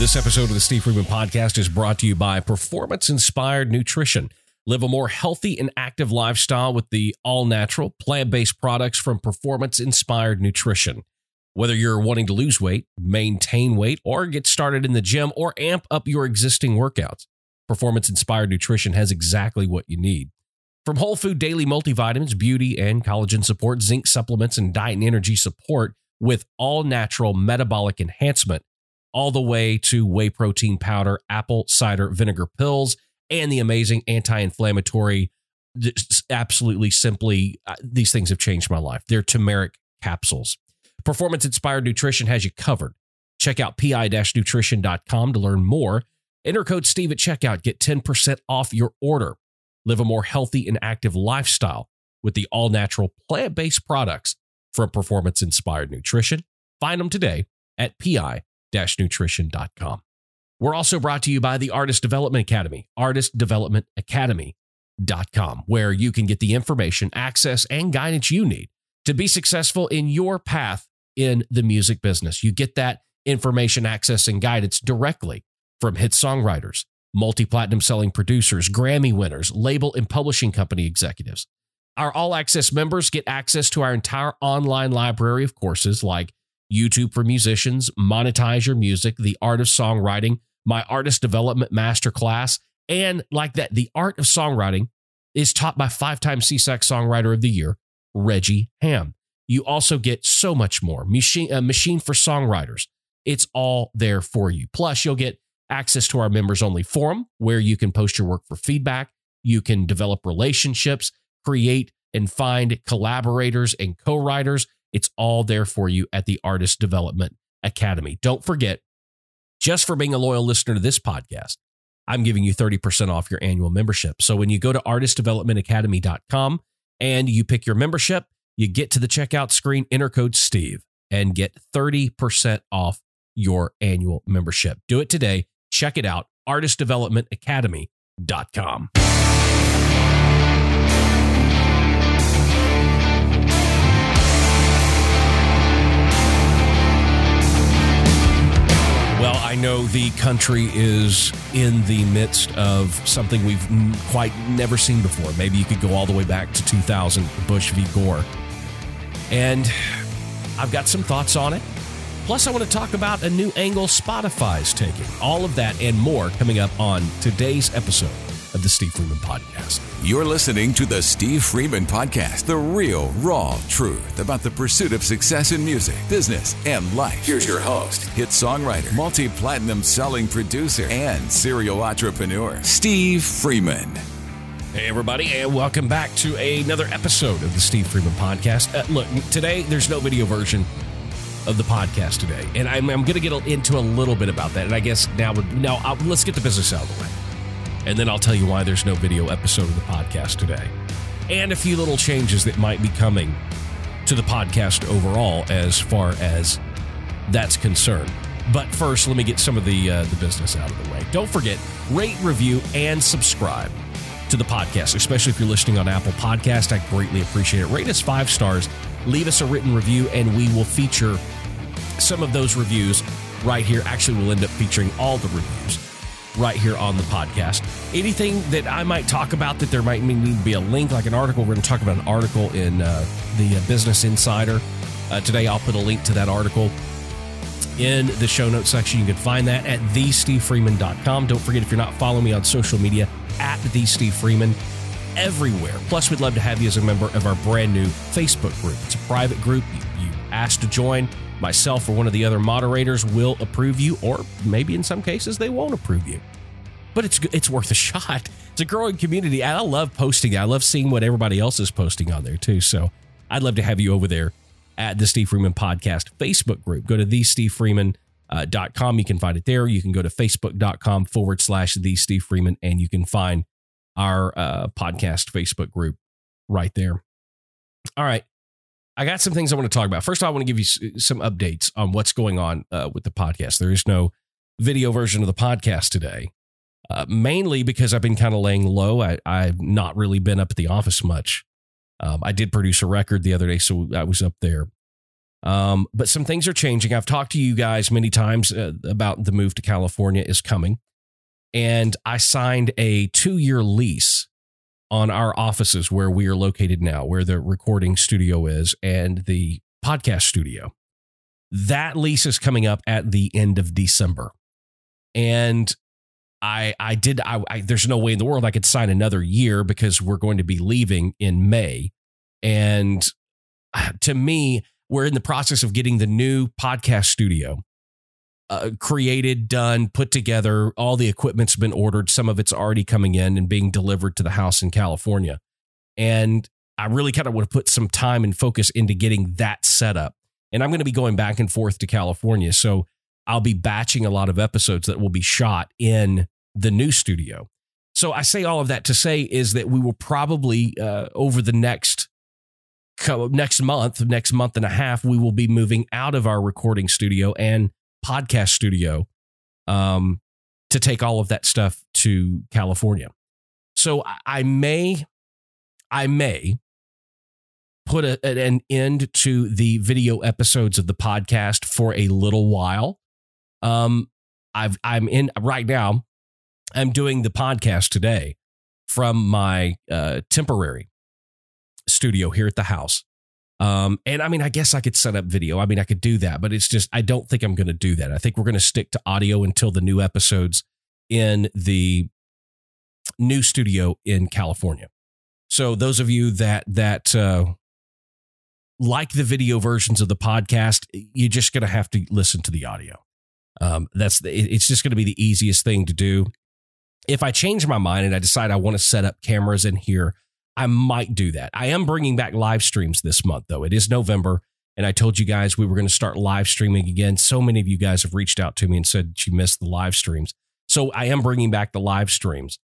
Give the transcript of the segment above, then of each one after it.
This episode of the Steve Freeman Podcast is brought to you by Performance Inspired Nutrition. Live a more healthy and active lifestyle with the all natural, plant based products from Performance Inspired Nutrition. Whether you're wanting to lose weight, maintain weight, or get started in the gym, or amp up your existing workouts, Performance Inspired Nutrition has exactly what you need. From whole food daily multivitamins, beauty and collagen support, zinc supplements, and diet and energy support with all natural metabolic enhancement all the way to whey protein powder, apple cider vinegar pills, and the amazing anti inflammatory. Absolutely simply, uh, these things have changed my life. They're turmeric capsules. Performance Inspired Nutrition has you covered. Check out pi nutrition.com to learn more. Enter code Steve at checkout. Get 10% off your order. Live a more healthy and active lifestyle with the all natural plant based products from Performance Inspired Nutrition. Find them today at pi nutrition.com. We're also brought to you by the Artist Development Academy, artistdevelopmentacademy.com, where you can get the information, access, and guidance you need to be successful in your path in the music business. You get that information, access, and guidance directly from hit songwriters, multi platinum selling producers, Grammy winners, label and publishing company executives. Our all access members get access to our entire online library of courses like YouTube for musicians, monetize your music, the art of songwriting, my artist development masterclass, and like that, the art of songwriting is taught by five time SESAC Songwriter of the Year, Reggie Hamm. You also get so much more. Machine, uh, machine for songwriters. It's all there for you. Plus, you'll get access to our members only forum where you can post your work for feedback. You can develop relationships, create and find collaborators and co writers. It's all there for you at the Artist Development Academy. Don't forget, just for being a loyal listener to this podcast, I'm giving you 30% off your annual membership. So when you go to artistdevelopmentacademy.com and you pick your membership, you get to the checkout screen, enter code Steve, and get 30% off your annual membership. Do it today. Check it out, artistdevelopmentacademy.com. Well, I know the country is in the midst of something we've quite never seen before. Maybe you could go all the way back to 2000, Bush v. Gore. And I've got some thoughts on it. Plus, I want to talk about a new angle Spotify's taking. All of that and more coming up on today's episode of the Steve Freeman Podcast. You're listening to the Steve Freeman Podcast, the real, raw truth about the pursuit of success in music, business, and life. Here's your host, hit songwriter, multi platinum selling producer, and serial entrepreneur, Steve Freeman. Hey, everybody, and welcome back to another episode of the Steve Freeman Podcast. Uh, look, today there's no video version of the podcast today, and I'm, I'm going to get into a little bit about that. And I guess now, now I'll, let's get the business out of the way and then I'll tell you why there's no video episode of the podcast today. And a few little changes that might be coming to the podcast overall as far as that's concerned. But first, let me get some of the uh, the business out of the way. Don't forget, rate, review, and subscribe to the podcast, especially if you're listening on Apple Podcast. I greatly appreciate it. Rate us five stars, leave us a written review, and we will feature some of those reviews right here. Actually, we'll end up featuring all the reviews right here on the podcast. Anything that I might talk about that there might need to be a link, like an article, we're going to talk about an article in uh, the uh, Business Insider. Uh, today, I'll put a link to that article in the show notes section. You can find that at thestevefreeman.com. Don't forget, if you're not following me on social media, at the Steve Freeman everywhere. Plus, we'd love to have you as a member of our brand new Facebook group. It's a private group. You, you ask to join myself or one of the other moderators will approve you, or maybe in some cases they won't approve you. But it's it's worth a shot. It's a growing community, and I love posting. I love seeing what everybody else is posting on there too. So I'd love to have you over there at the Steve Freeman Podcast Facebook group. Go to the Steve. Uh, dot com. You can find it there. You can go to facebook.com forward slash the Steve Freeman and you can find our uh, podcast Facebook group right there. All right. I got some things I want to talk about. First, I want to give you some updates on what's going on uh, with the podcast. There is no video version of the podcast today, uh, mainly because I've been kind of laying low. I, have not really been up at the office much. Um, I did produce a record the other day, so I was up there. Um, but some things are changing. I've talked to you guys many times uh, about the move to California is coming. And I signed a two year lease on our offices where we are located now, where the recording studio is and the podcast studio. That lease is coming up at the end of December. And I I did I, I, there's no way in the world I could sign another year because we're going to be leaving in May. And uh, to me, we're in the process of getting the new podcast studio uh, created, done, put together. All the equipment's been ordered. Some of it's already coming in and being delivered to the house in California. And I really kind of want to put some time and focus into getting that set up. And I'm going to be going back and forth to California. So I'll be batching a lot of episodes that will be shot in the new studio. So I say all of that to say is that we will probably uh, over the next next month, next month and a half, we will be moving out of our recording studio and podcast studio um, to take all of that stuff to California. So I may, I may put a, an end to the video episodes of the podcast for a little while. Um, I've I'm in right now. I'm doing the podcast today from my uh, temporary studio here at the house. Um, and I mean, I guess I could set up video. I mean, I could do that, but it's just, I don't think I'm going to do that. I think we're going to stick to audio until the new episodes in the new studio in California. So those of you that, that, uh, like the video versions of the podcast, you're just going to have to listen to the audio. Um, that's the, it's just going to be the easiest thing to do. If I change my mind and I decide I want to set up cameras in here, I might do that. I am bringing back live streams this month, though. It is November, and I told you guys we were going to start live streaming again. So many of you guys have reached out to me and said you missed the live streams. So I am bringing back the live streams.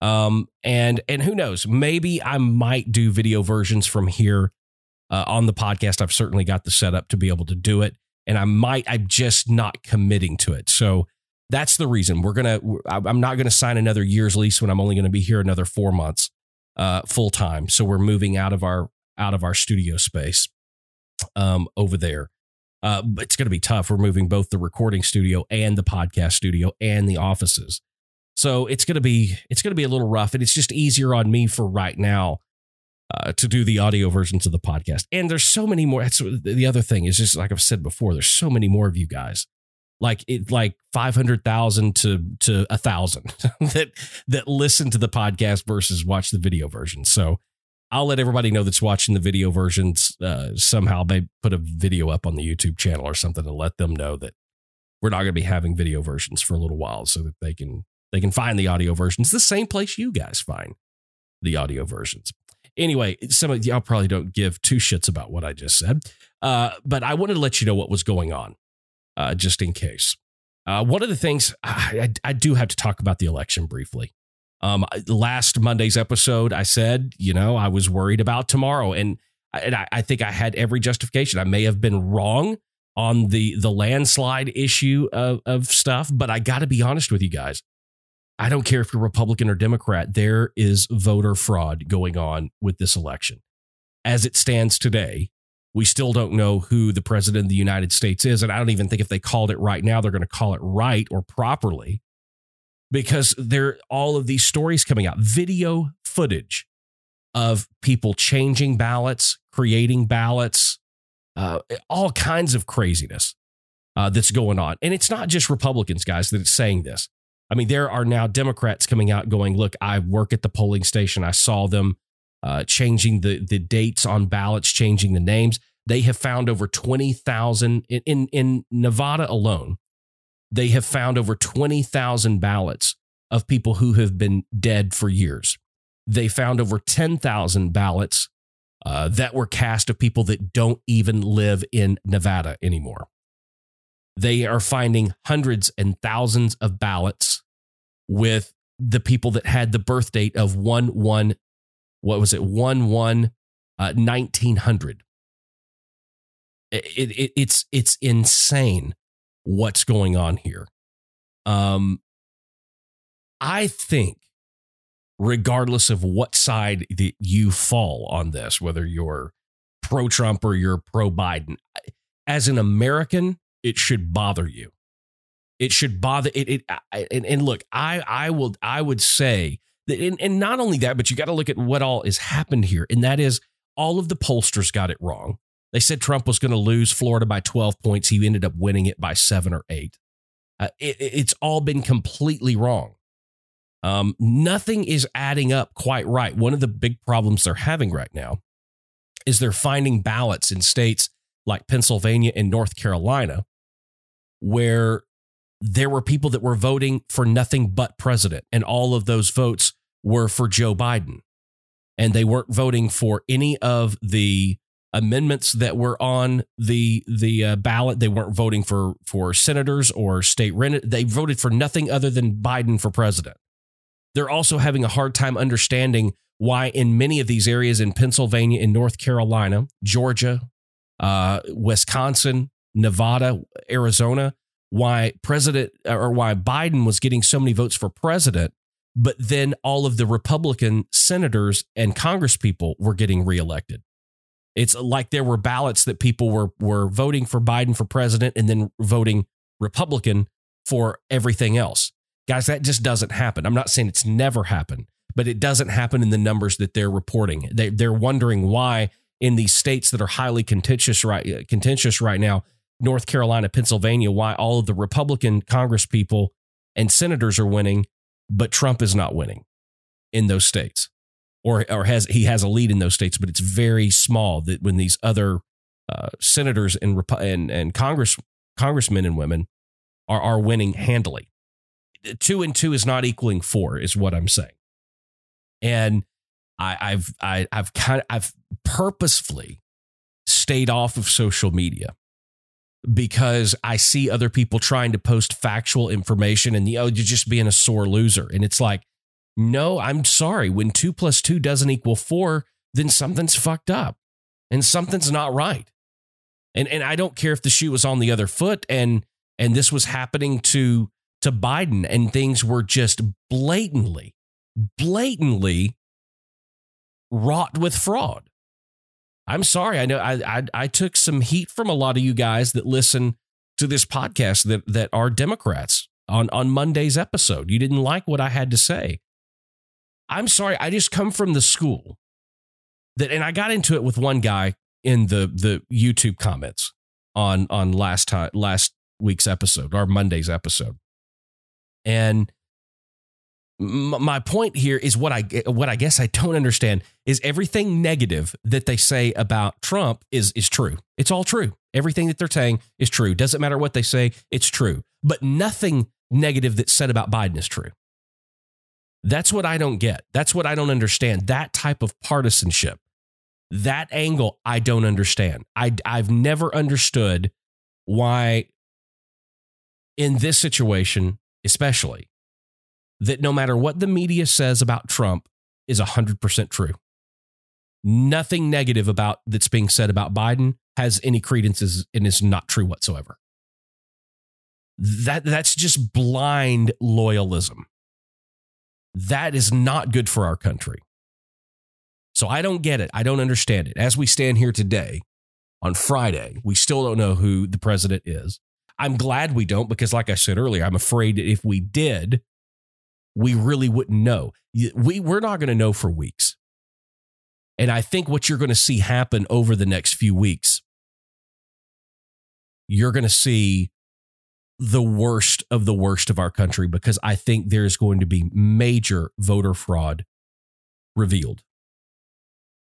Um, and and who knows? Maybe I might do video versions from here uh, on the podcast. I've certainly got the setup to be able to do it, and I might. I'm just not committing to it. So that's the reason we're gonna. I'm not gonna sign another year's lease when I'm only going to be here another four months uh, full time. So we're moving out of our out of our studio space um, over there. Uh, it's going to be tough. We're moving both the recording studio and the podcast studio and the offices. So it's going to be it's going to be a little rough, and it's just easier on me for right now uh, to do the audio versions of the podcast. And there's so many more. That's the other thing is just like I've said before. There's so many more of you guys, like it, like five hundred thousand to to a thousand that that listen to the podcast versus watch the video version. So I'll let everybody know that's watching the video versions. Uh, somehow they put a video up on the YouTube channel or something to let them know that we're not going to be having video versions for a little while, so that they can they can find the audio versions the same place you guys find the audio versions. Anyway, some of y'all probably don't give two shits about what I just said, uh, but I wanted to let you know what was going on, uh, just in case. Uh, one of the things I, I, do have to talk about the election briefly. Um, last Monday's episode, I said, you know, I was worried about tomorrow, and and I, I think I had every justification. I may have been wrong on the the landslide issue of, of stuff, but I got to be honest with you guys. I don't care if you're Republican or Democrat, there is voter fraud going on with this election. As it stands today, we still don't know who the president of the United States is. And I don't even think if they called it right now, they're going to call it right or properly because there all of these stories coming out, video footage of people changing ballots, creating ballots, uh, all kinds of craziness uh, that's going on. And it's not just Republicans, guys, that it's saying this. I mean, there are now Democrats coming out going, look, I work at the polling station. I saw them uh, changing the, the dates on ballots, changing the names. They have found over 20,000 in, in, in Nevada alone. They have found over 20,000 ballots of people who have been dead for years. They found over 10,000 ballots uh, that were cast of people that don't even live in Nevada anymore. They are finding hundreds and thousands of ballots with the people that had the birth date of 1 1, what was it, 1 1, uh, 1900. It, it, it's, it's insane what's going on here. Um, I think, regardless of what side that you fall on this, whether you're pro Trump or you're pro Biden, as an American, it should bother you. It should bother it. it and, and look, I I will I would say and, and not only that, but you got to look at what all has happened here, and that is all of the pollsters got it wrong. They said Trump was going to lose Florida by 12 points. He ended up winning it by seven or eight. Uh, it, it's all been completely wrong. Um, nothing is adding up quite right. One of the big problems they're having right now is they're finding ballots in states like Pennsylvania and North Carolina where there were people that were voting for nothing but president, and all of those votes were for Joe Biden. And they weren't voting for any of the amendments that were on the the uh, ballot. They weren't voting for for senators or state rent. They voted for nothing other than Biden for president. They're also having a hard time understanding why, in many of these areas in Pennsylvania, in North Carolina, Georgia, uh, Wisconsin, Nevada, Arizona, why President or why Biden was getting so many votes for president, but then all of the Republican senators and congresspeople were getting reelected. It's like there were ballots that people were were voting for Biden for president and then voting Republican for everything else. Guys, that just doesn't happen. I'm not saying it's never happened, but it doesn't happen in the numbers that they're reporting. They, they're wondering why in these states that are highly contentious right uh, contentious right now, North Carolina, Pennsylvania, why all of the Republican Congress people and senators are winning, but Trump is not winning in those states or or has he has a lead in those states, but it's very small. That when these other uh, senators and and and Congress congressmen and women are are winning handily, two and two is not equaling four, is what I'm saying. And I, I've I, I've kind of I've purposefully stayed off of social media because I see other people trying to post factual information and the oh you're just being a sore loser, and it's like no, I'm sorry. When two plus two doesn't equal four, then something's fucked up and something's not right. And and I don't care if the shoe was on the other foot and and this was happening to to Biden and things were just blatantly, blatantly wrought with fraud. I'm sorry. I know I, I I took some heat from a lot of you guys that listen to this podcast that that are Democrats on on Monday's episode. You didn't like what I had to say. I'm sorry, I just come from the school that, and I got into it with one guy in the the YouTube comments on on last time last week's episode or Monday's episode, and my point here is what I what I guess I don't understand is everything negative that they say about Trump is is true. It's all true. Everything that they're saying is true. Doesn't matter what they say, it's true. But nothing negative that's said about Biden is true. That's what I don't get. That's what I don't understand. That type of partisanship, that angle, I don't understand. I, I've never understood why, in this situation, especially, that no matter what the media says about Trump is 100% true. Nothing negative about that's being said about Biden has any credence and is not true whatsoever. That that's just blind loyalism. That is not good for our country. So I don't get it. I don't understand it. As we stand here today on Friday, we still don't know who the president is. I'm glad we don't because, like I said earlier, I'm afraid if we did, we really wouldn't know. We, we're not going to know for weeks. And I think what you're going to see happen over the next few weeks, you're going to see the worst of the worst of our country because I think there's going to be major voter fraud revealed.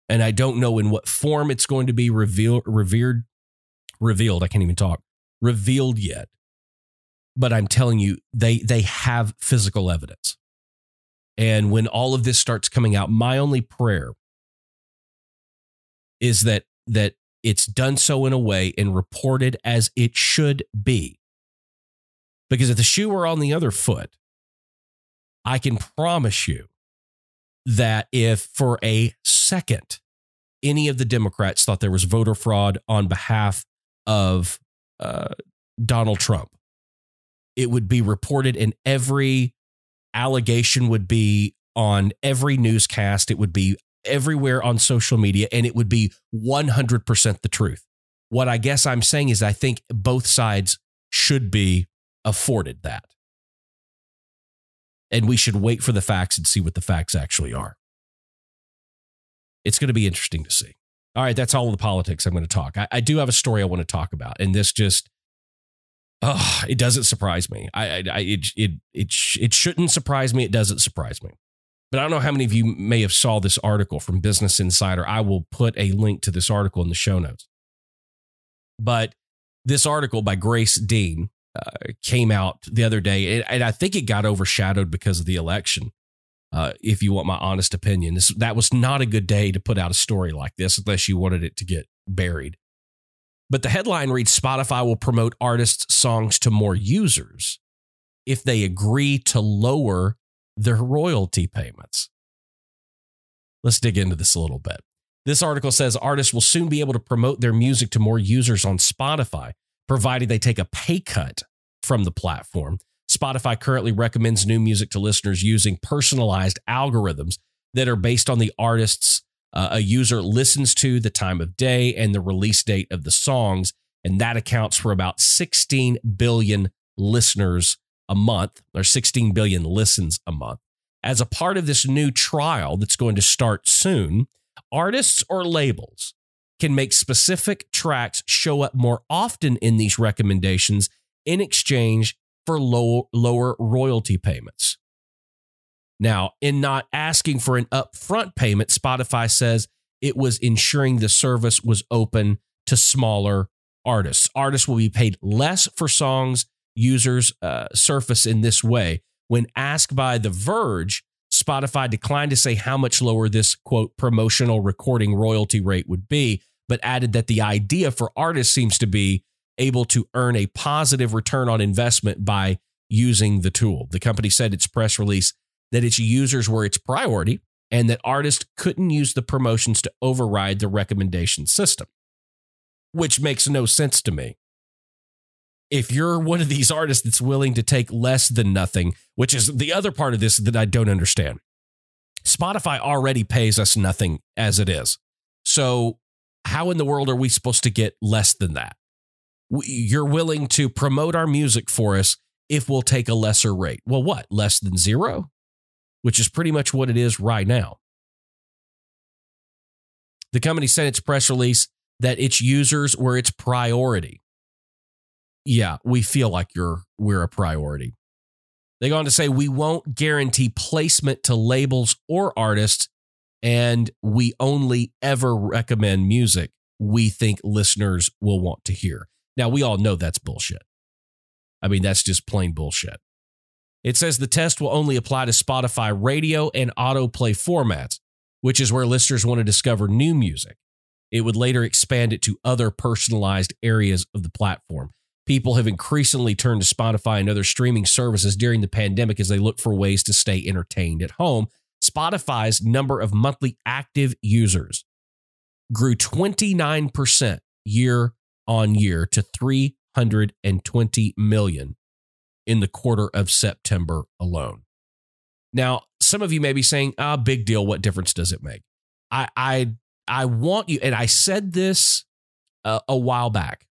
And I don't know in what form it's going to be revealed, revered, revealed. I can't even talk, revealed yet. But I'm telling you, they they have physical evidence. And when all of this starts coming out, my only prayer is that that it's done so in a way and reported as it should be. Because if the shoe were on the other foot, I can promise you that if for a second any of the Democrats thought there was voter fraud on behalf of uh, Donald Trump, it would be reported in every allegation would be on every newscast. It would be everywhere on social media and it would be 100% the truth. What I guess I'm saying is I think both sides should be afforded that. And we should wait for the facts and see what the facts actually are. It's going to be interesting to see. All right, that's all of the politics I'm going to talk. I, I do have a story I want to talk about, and this just, oh, it doesn't surprise me. I, I, I it, it, it, it shouldn't surprise me. It doesn't surprise me. But I don't know how many of you may have saw this article from Business Insider. I will put a link to this article in the show notes. But this article by Grace Dean uh, came out the other day, and, and, I think it got overshadowed because of the election. Uh, if you want my honest opinion, this, that was not a good day to put out a story like this unless you wanted it to get buried. But the headline reads Spotify will promote artists' songs to more users if they agree to lower their royalty payments. Let's dig into this a little bit. This article says artists will soon be able to promote their music to more users on Spotify, provided they take a pay cut from the platform. Spotify currently recommends new music to listeners using personalized algorithms that are based on the artist's uh, a user listens to, the time of day, and the release date of the songs. And that accounts for about 16 billion listeners a month, or 16 billion listens a month. As a part of this new trial that's going to start soon, artists or labels can make specific tracks show up more often in these recommendations in exchange for low, lower royalty payments. Now, in not asking for an upfront payment, Spotify says it was ensuring the service was open to smaller artists. Artists will be paid less for songs users uh, surface in this way. When asked by The Verge, Spotify declined to say how much lower this quote promotional recording royalty rate would be, but added that the idea for artists seems to be able to earn a positive return on investment by using the tool. The company said its press release that its users were its priority and that artists couldn't use the promotions to override the recommendation system, which makes no sense to me. If you're one of these artists that's willing to take less than nothing, which is the other part of this that I don't understand, Spotify already pays us nothing as it is. So, how in the world are we supposed to get less than that? you're willing to promote our music for us if we'll take a lesser rate. Well, what? Less than zero? Which is pretty much what it is right now. The company said its press release that its users were its priority. Yeah, we feel like you're we're a priority. They go on to say we won't guarantee placement to labels or artists, and we only ever recommend music we think listeners will want to hear. Now, we all know that's bullshit. I mean, that's just plain bullshit. It says the test will only apply to Spotify radio and autoplay formats, which is where listeners want to discover new music. It would later expand it to other personalized areas of the platform. People have increasingly turned to Spotify and other streaming services during the pandemic as they look for ways to stay entertained at home. Spotify's number of monthly active users grew 29% year on year to 320 million in the quarter of September alone. Now, some of you may be saying, "Ah, big deal. What difference does it make?" I I I want you, and I said this uh, a while back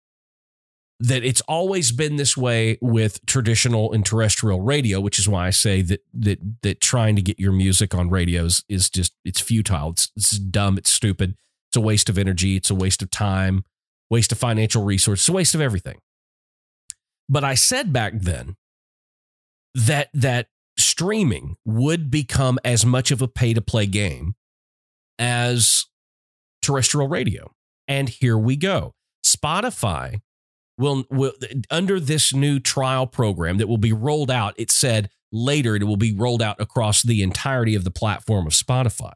that it's always been this way with traditional and terrestrial radio, which is why I say that that that trying to get your music on radios is just it's futile. It's, it's dumb. It's stupid. It's a waste of energy. It's a waste of time waste of financial resources, a waste of everything. But I said back then that that streaming would become as much of a pay to play game as terrestrial radio. And here we go. Spotify will, will under this new trial program that will be rolled out, it said later it will be rolled out across the entirety of the platform of Spotify.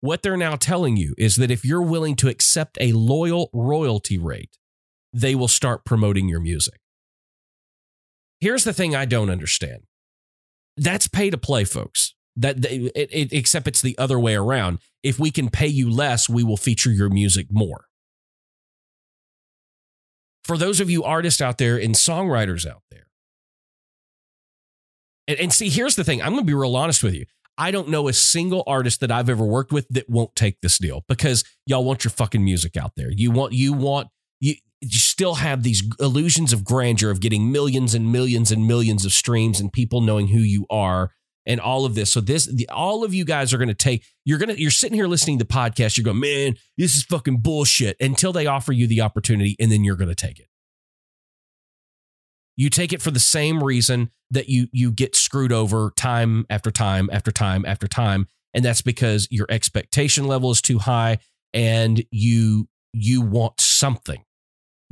What they're now telling you is that if you're willing to accept a loyal royalty rate, they will start promoting your music. Here's the thing I don't understand. That's pay to play, folks. That it, it, except it's the other way around. If we can pay you less, we will feature your music more. For those of you artists out there and songwriters out there, and, and see, here's the thing. I'm going to be real honest with you. I don't know a single artist that I've ever worked with that won't take this deal because y'all want your fucking music out there. You want you want you, you still have these illusions of grandeur of getting millions and millions and millions of streams and people knowing who you are and all of this. So this, the, all of you guys are going to take. You're gonna, you're sitting here listening to the podcast. You're going, man, this is fucking bullshit. Until they offer you the opportunity, and then you're going to take it. You take it for the same reason that you you get screwed over time after time after time after time, and that's because your expectation level is too high, and you you want something.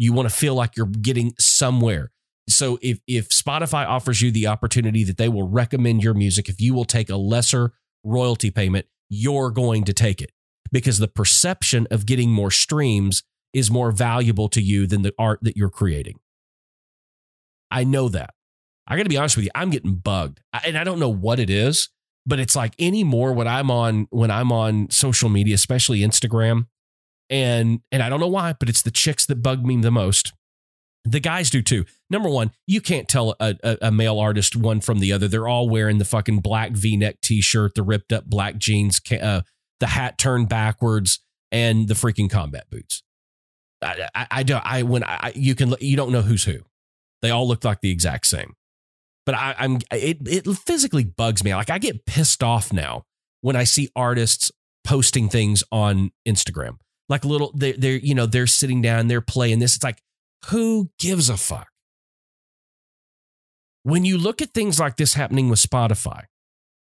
You want to feel like you're getting somewhere. So if if Spotify offers you the opportunity that they will recommend your music, if you will take a lesser royalty payment, you're going to take it because the perception of getting more streams is more valuable to you than the art that you're creating. I know that. I got to be honest with you, I'm getting bugged. And I don't know what it is, but it's like anymore when I'm on when I'm on social media, especially Instagram, and and I don't know why, but it's the chicks that bug me the most the guys do too. Number one, you can't tell a, a, a, male artist one from the other. They're all wearing the fucking black V neck t shirt, the ripped up black jeans, uh, the hat turned backwards, and the freaking combat boots. I, I, I don't. I when I you can you don't know who's who. They all look like the exact same. But I, I'm it it physically bugs me. Like I get pissed off now when I see artists posting things on Instagram. Like little they they're you know they're sitting down they're playing this. It's like who gives a fuck? When you look at things like this happening with Spotify,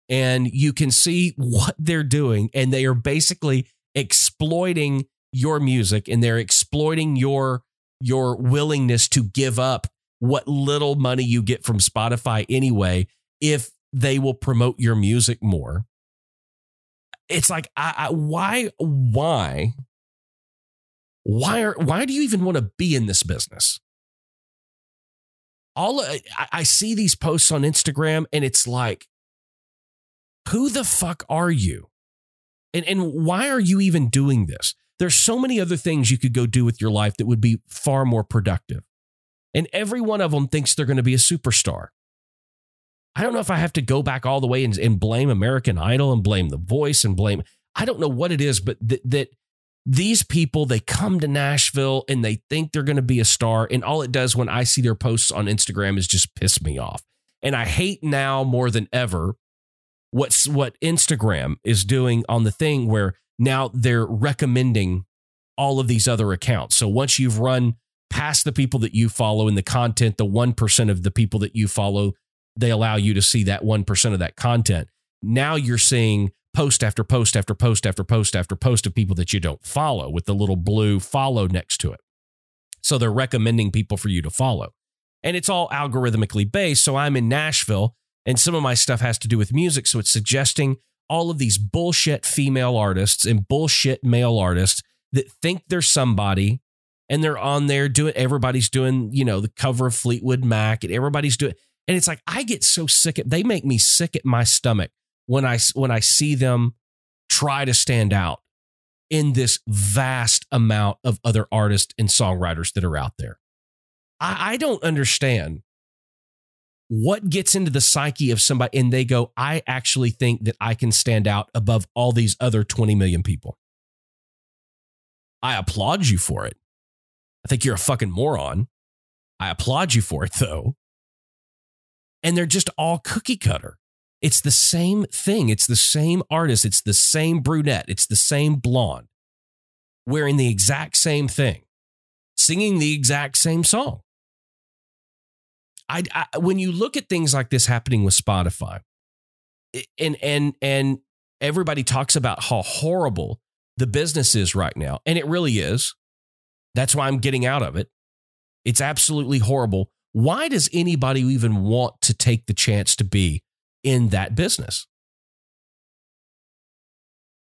and you can see what they're doing, and they are basically exploiting your music and they're exploiting your your willingness to give up what little money you get from Spotify anyway if they will promote your music more. It's like I, I, why why why are why do you even want to be in this business? All uh, I, I see these posts on Instagram and it's like, who the fuck are you? And and why are you even doing this? There's so many other things you could go do with your life that would be far more productive. And every one of them thinks they're going to be a superstar. I don't know if I have to go back all the way and, and blame American Idol and blame The Voice and blame, I don't know what it is, but th- that these people they come to Nashville and they think they're going to be a star and all it does when I see their posts on Instagram is just piss me off. And I hate now more than ever what's what Instagram is doing on the thing where now they're recommending all of these other accounts. So once you've run past the people that you follow and the content, the 1% of the people that you follow, they allow you to see that 1% of that content. Now you're seeing post after post after post after post after post of people that you don't follow with the little blue follow next to it. So they're recommending people for you to follow. And it's all algorithmically based. So I'm in Nashville and some of my stuff has to do with music. So it's suggesting all of these bullshit female artists and bullshit male artists that think they're somebody and they're on there doing, everybody's doing, you know, the cover of Fleetwood Mac and everybody's doing, and it's like, I get so sick. At, they make me sick at my stomach when I when I see them try to stand out in this vast amount of other artists and songwriters that are out there. I, I don't understand what gets into the psyche of somebody and they go, I actually think that I can stand out above all these other 20 million people. I applaud you for it. I think you're a fucking moron. I applaud you for it though. And they're just all cookie cutter. It's the same thing. It's the same artist. It's the same brunette. It's the same blonde wearing the exact same thing, singing the exact same song. I, I when you look at things like this happening with Spotify, and and and everybody talks about how horrible the business is right now, and it really is. That's why I'm getting out of it. It's absolutely horrible. Why does anybody even want to take the chance to be in that business.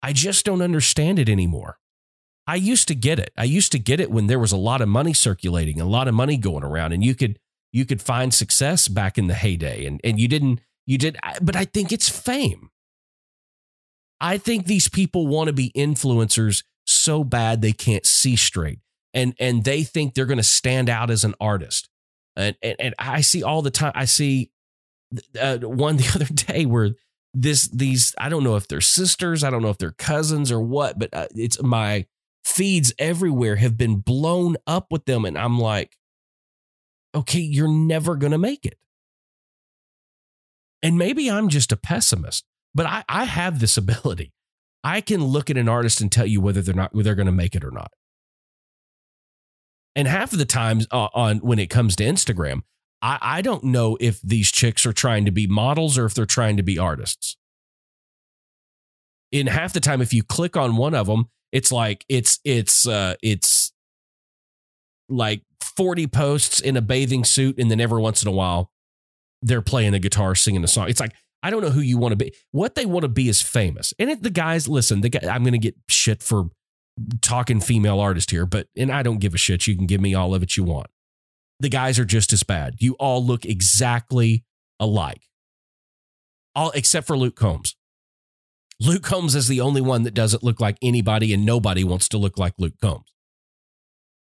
I just don't understand it anymore. I used to get it. I used to get it when there was a lot of money circulating, a lot of money going around, and you could you could find success back in the heyday. And and you didn't you did, but I think it's fame. I think these people want to be influencers so bad they can't see straight, and and they think they're going to stand out as an artist. And, and and I see all the time. I see uh, one the other day where this these I don't know if they're sisters, I don't know if they're cousins or what, but uh, it's my feeds everywhere have been blown up with them. And I'm like, okay, you're never to make it. And maybe I'm just a pessimist, but I, I have this ability. I can look at an artist and tell you whether they're not they're going to make it or not. And half of the times uh, on when it comes to Instagram, I, I don't know if these chicks are trying to be models or if they're trying to be artists. In half the time, if you click on one of them, it's like it's it's uh it's like 40 posts in a bathing suit, and then every once in a while they're playing a guitar, singing a song. It's like I don't know who you want to be. What they want to be is famous. And the guys, listen, the guy, I'm going to get shit for talking female artist here, but and I don't give a shit. You can give me all of it you want. The guys are just as bad. You all look exactly alike. All except for Luke Combs. Luke Combs is the only one that doesn't look like anybody, and nobody wants to look like Luke Combs.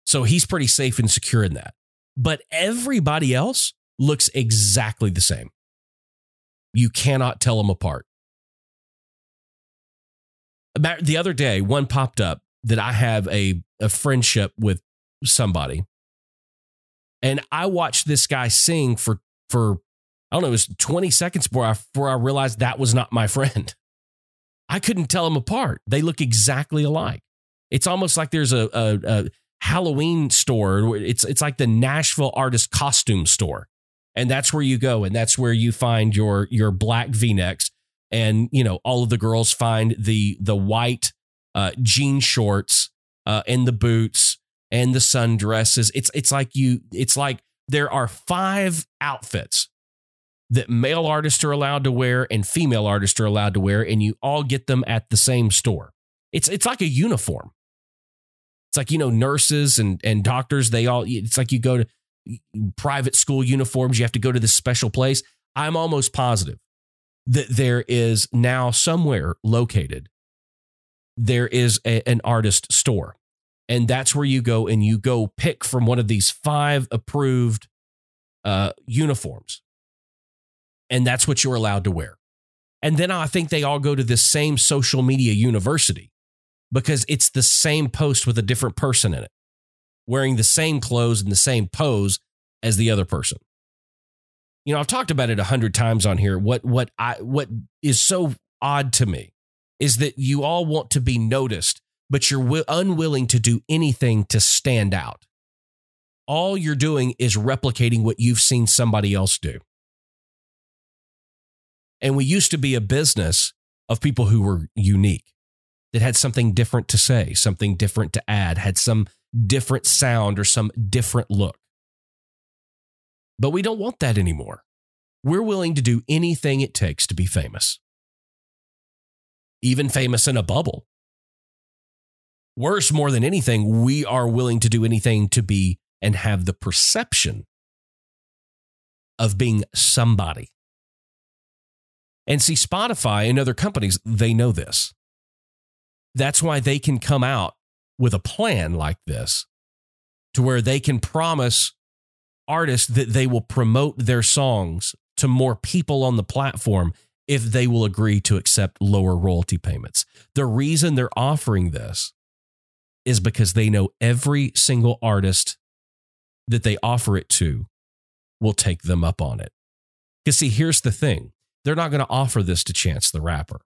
So he's pretty safe and secure in that. But everybody else looks exactly the same. You cannot tell them apart. The other day, one popped up that I have a, a friendship with somebody. And I watched this guy sing for, for I don't know, it was 20 seconds before I, before I realized that was not my friend. I couldn't tell them apart. They look exactly alike. It's almost like there's a, a, a Halloween store. It's, it's like the Nashville artist costume store and that's where you go and that's where you find your your black v-necks and you know all of the girls find the the white uh, jean shorts uh, and the boots and the sundresses it's it's like you it's like there are five outfits that male artists are allowed to wear and female artists are allowed to wear and you all get them at the same store it's it's like a uniform it's like you know nurses and and doctors they all it's like you go to private school uniforms. You have to go to this special place. I'm almost positive that there is now somewhere located, there is a, an artist store. And that's where you go and you go pick from one of these five approved uh, uniforms. And that's what you're allowed to wear. And then I think they all go to this same social media university because it's the same post with a different person in it wearing the same clothes and the same pose as the other person. You know, I've talked about it a hundred times on here. What what I what is so odd to me is that you all want to be noticed, but you're unwilling to do anything to stand out. All you're doing is replicating what you've seen somebody else do. And we used to be a business of people who were unique, that had something different to say, something different to add, had some different sound or some different look. But we don't want that anymore. We're willing to do anything it takes to be famous, even famous in a bubble. Worse, more than anything, we are willing to do anything to be and have the perception of being somebody. And see, Spotify and other companies, they know this. That's why they can come out with a plan like this to where they can promise artists that they will promote their songs to more people on the platform if they will agree to accept lower royalty payments. The reason they're offering this is because they know every single artist that they offer it to will take them up on it. Because, see, here's the thing they're not going to offer this to Chance the Rapper.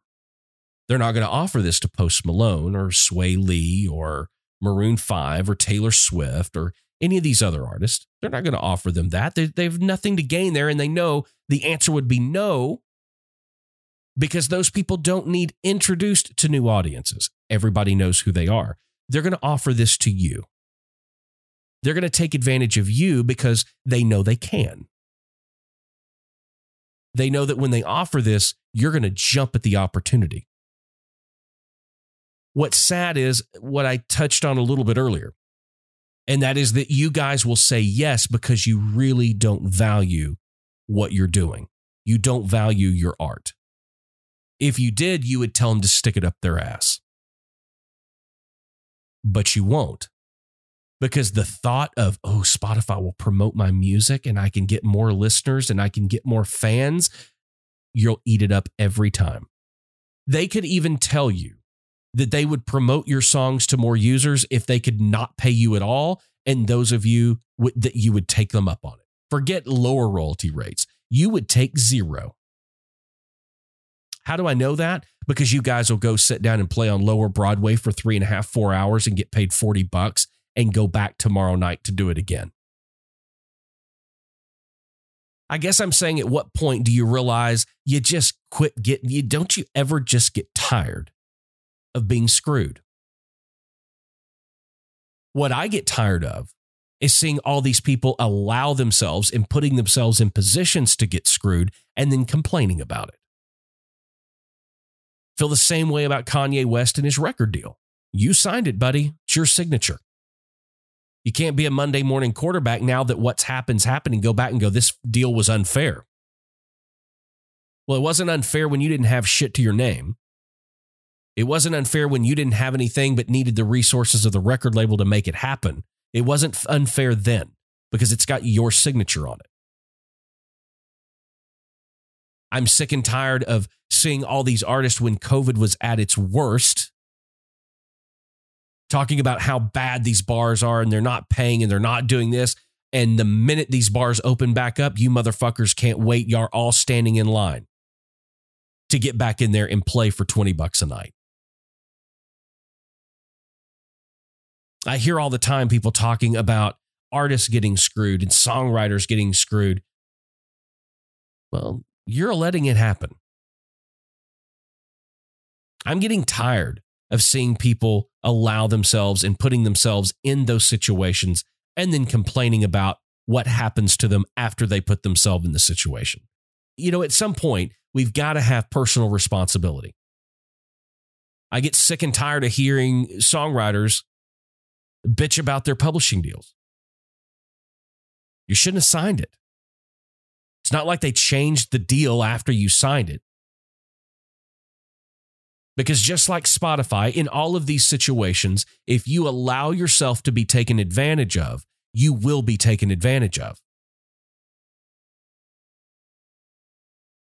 They're not going to offer this to Post Malone or Swae Lee or Maroon 5 or Taylor Swift or any of these other artists. They're not going to offer them that. They, they have nothing to gain there. And they know the answer would be no because those people don't need introduced to new audiences. Everybody knows who they are. They're going to offer this to you. They're going to take advantage of you because they know they can. They know that when they offer this, you're going to jump at the opportunity. What's sad is what I touched on a little bit earlier, and that is that you guys will say yes because you really don't value what you're doing. You don't value your art. If you did, you would tell them to stick it up their ass. But you won't because the thought of, oh, Spotify will promote my music and I can get more listeners and I can get more fans, you'll eat it up every time. They could even tell you that they would promote your songs to more users if they could not pay you at all. And those of you w- that you would take them up on it. Forget lower royalty rates. You would take zero. How do I know that? Because you guys will go sit down and play on lower Broadway for three and a half, four hours and get paid 40 bucks and go back tomorrow night to do it again. I guess I'm saying at what point do you realize you just quit getting you don't you ever just get tired of being screwed? What I get tired of is seeing all these people allow themselves and putting themselves in positions to get screwed and then complaining about it. Feel the same way about Kanye West and his record deal. You signed it, buddy. It's your signature. You can't be a Monday morning quarterback now that what's happened's happening. Go back and go, this deal was unfair. Well, it wasn't unfair when you didn't have shit to your name. It wasn't unfair when you didn't have anything but needed the resources of the record label to make it happen. It wasn't unfair then because it's got your signature on it. I'm sick and tired of seeing all these artists when COVID was at its worst talking about how bad these bars are and they're not paying and they're not doing this. And the minute these bars open back up, you motherfuckers can't wait. You're all standing in line to get back in there and play for 20 bucks a night. I hear all the time people talking about artists getting screwed and songwriters getting screwed. Well, you're letting it happen. I'm getting tired of seeing people allow themselves and putting themselves in those situations and then complaining about what happens to them after they put themselves in the situation. You know, at some point, we've got to have personal responsibility. I get sick and tired of hearing songwriters bitch about their publishing deals. You shouldn't have signed it. It's not like they changed the deal after you signed it. Because just like Spotify, in all of these situations, if you allow yourself to be taken advantage of, you will be taken advantage of.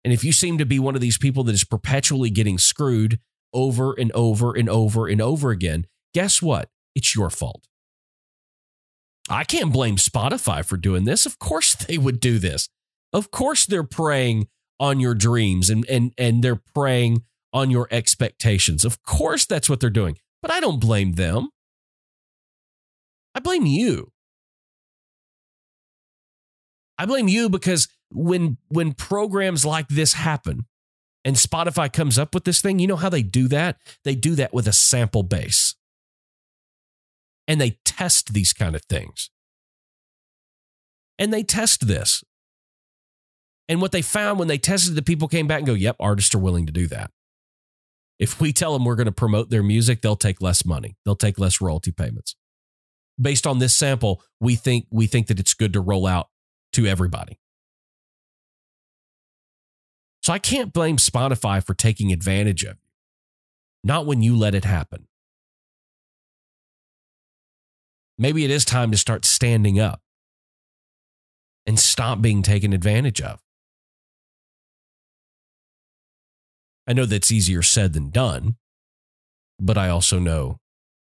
And if you seem to be one of these people that is perpetually getting screwed over and over and over and over again, guess what? It's your fault. I can't blame Spotify for doing this. Of course they would do this. Of course they're preying on your dreams and and and they're preying on your expectations. Of course, that's what they're doing, but I don't blame them. I blame you. I blame you because when when programs like this happen and Spotify comes up with this thing, you know how they do that? They do that with a sample base. And they test these kind of things. And they test this. And what they found when they tested the people came back and go, "Yep, artists are willing to do that." If we tell them we're going to promote their music, they'll take less money. They'll take less royalty payments. Based on this sample, we think we think that it's good to roll out to everybody. So I can't blame Spotify for taking advantage of you. Not when you let it happen. Maybe it is time to start standing up and stop being taken advantage of. I know that's easier said than done, but I also know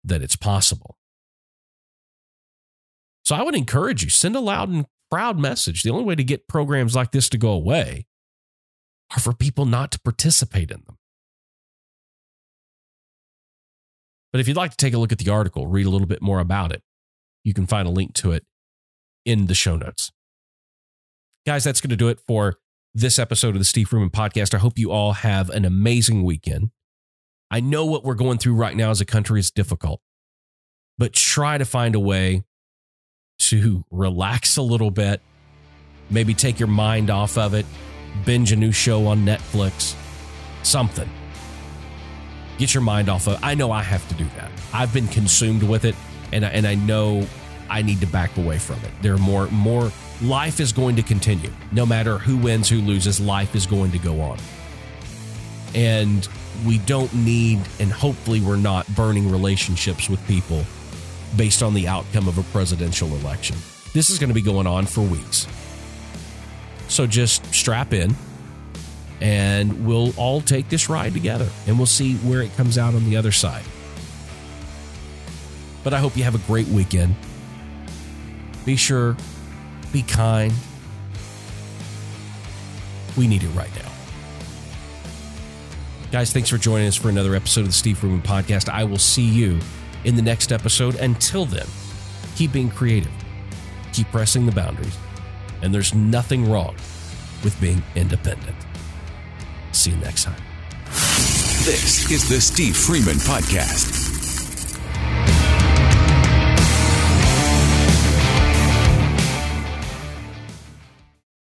that it's possible. So I would encourage you send a loud and proud message. The only way to get programs like this to go away are for people not to participate in them. But if you'd like to take a look at the article, read a little bit more about it, you can find a link to it in the show notes. Guys, that's going to do it for this episode of the Steve Freeman podcast. I hope you all have an amazing weekend. I know what we're going through right now as a country is difficult, but try to find a way to relax a little bit, maybe take your mind off of it, binge a new show on Netflix, something. Get your mind off of it. I know I have to do that. I've been consumed with it, and I, and I know I need to back away from it. There are more more life is going to continue. No matter who wins, who loses, life is going to go on. And we don't need, and hopefully we're not burning relationships with people based on the outcome of a presidential election. This is going to be going on for weeks. So just strap in and we'll all take this ride together and we'll see where it comes out on the other side. But I hope you have a great weekend. Be sure, be kind. We need it right now. Guys, thanks for joining us for another episode of the Steve Freeman Podcast. I will see you in the next episode. Until then, keep being creative, keep pressing the boundaries, and there's nothing wrong with being independent. See you next time. This is the Steve Freeman Podcast.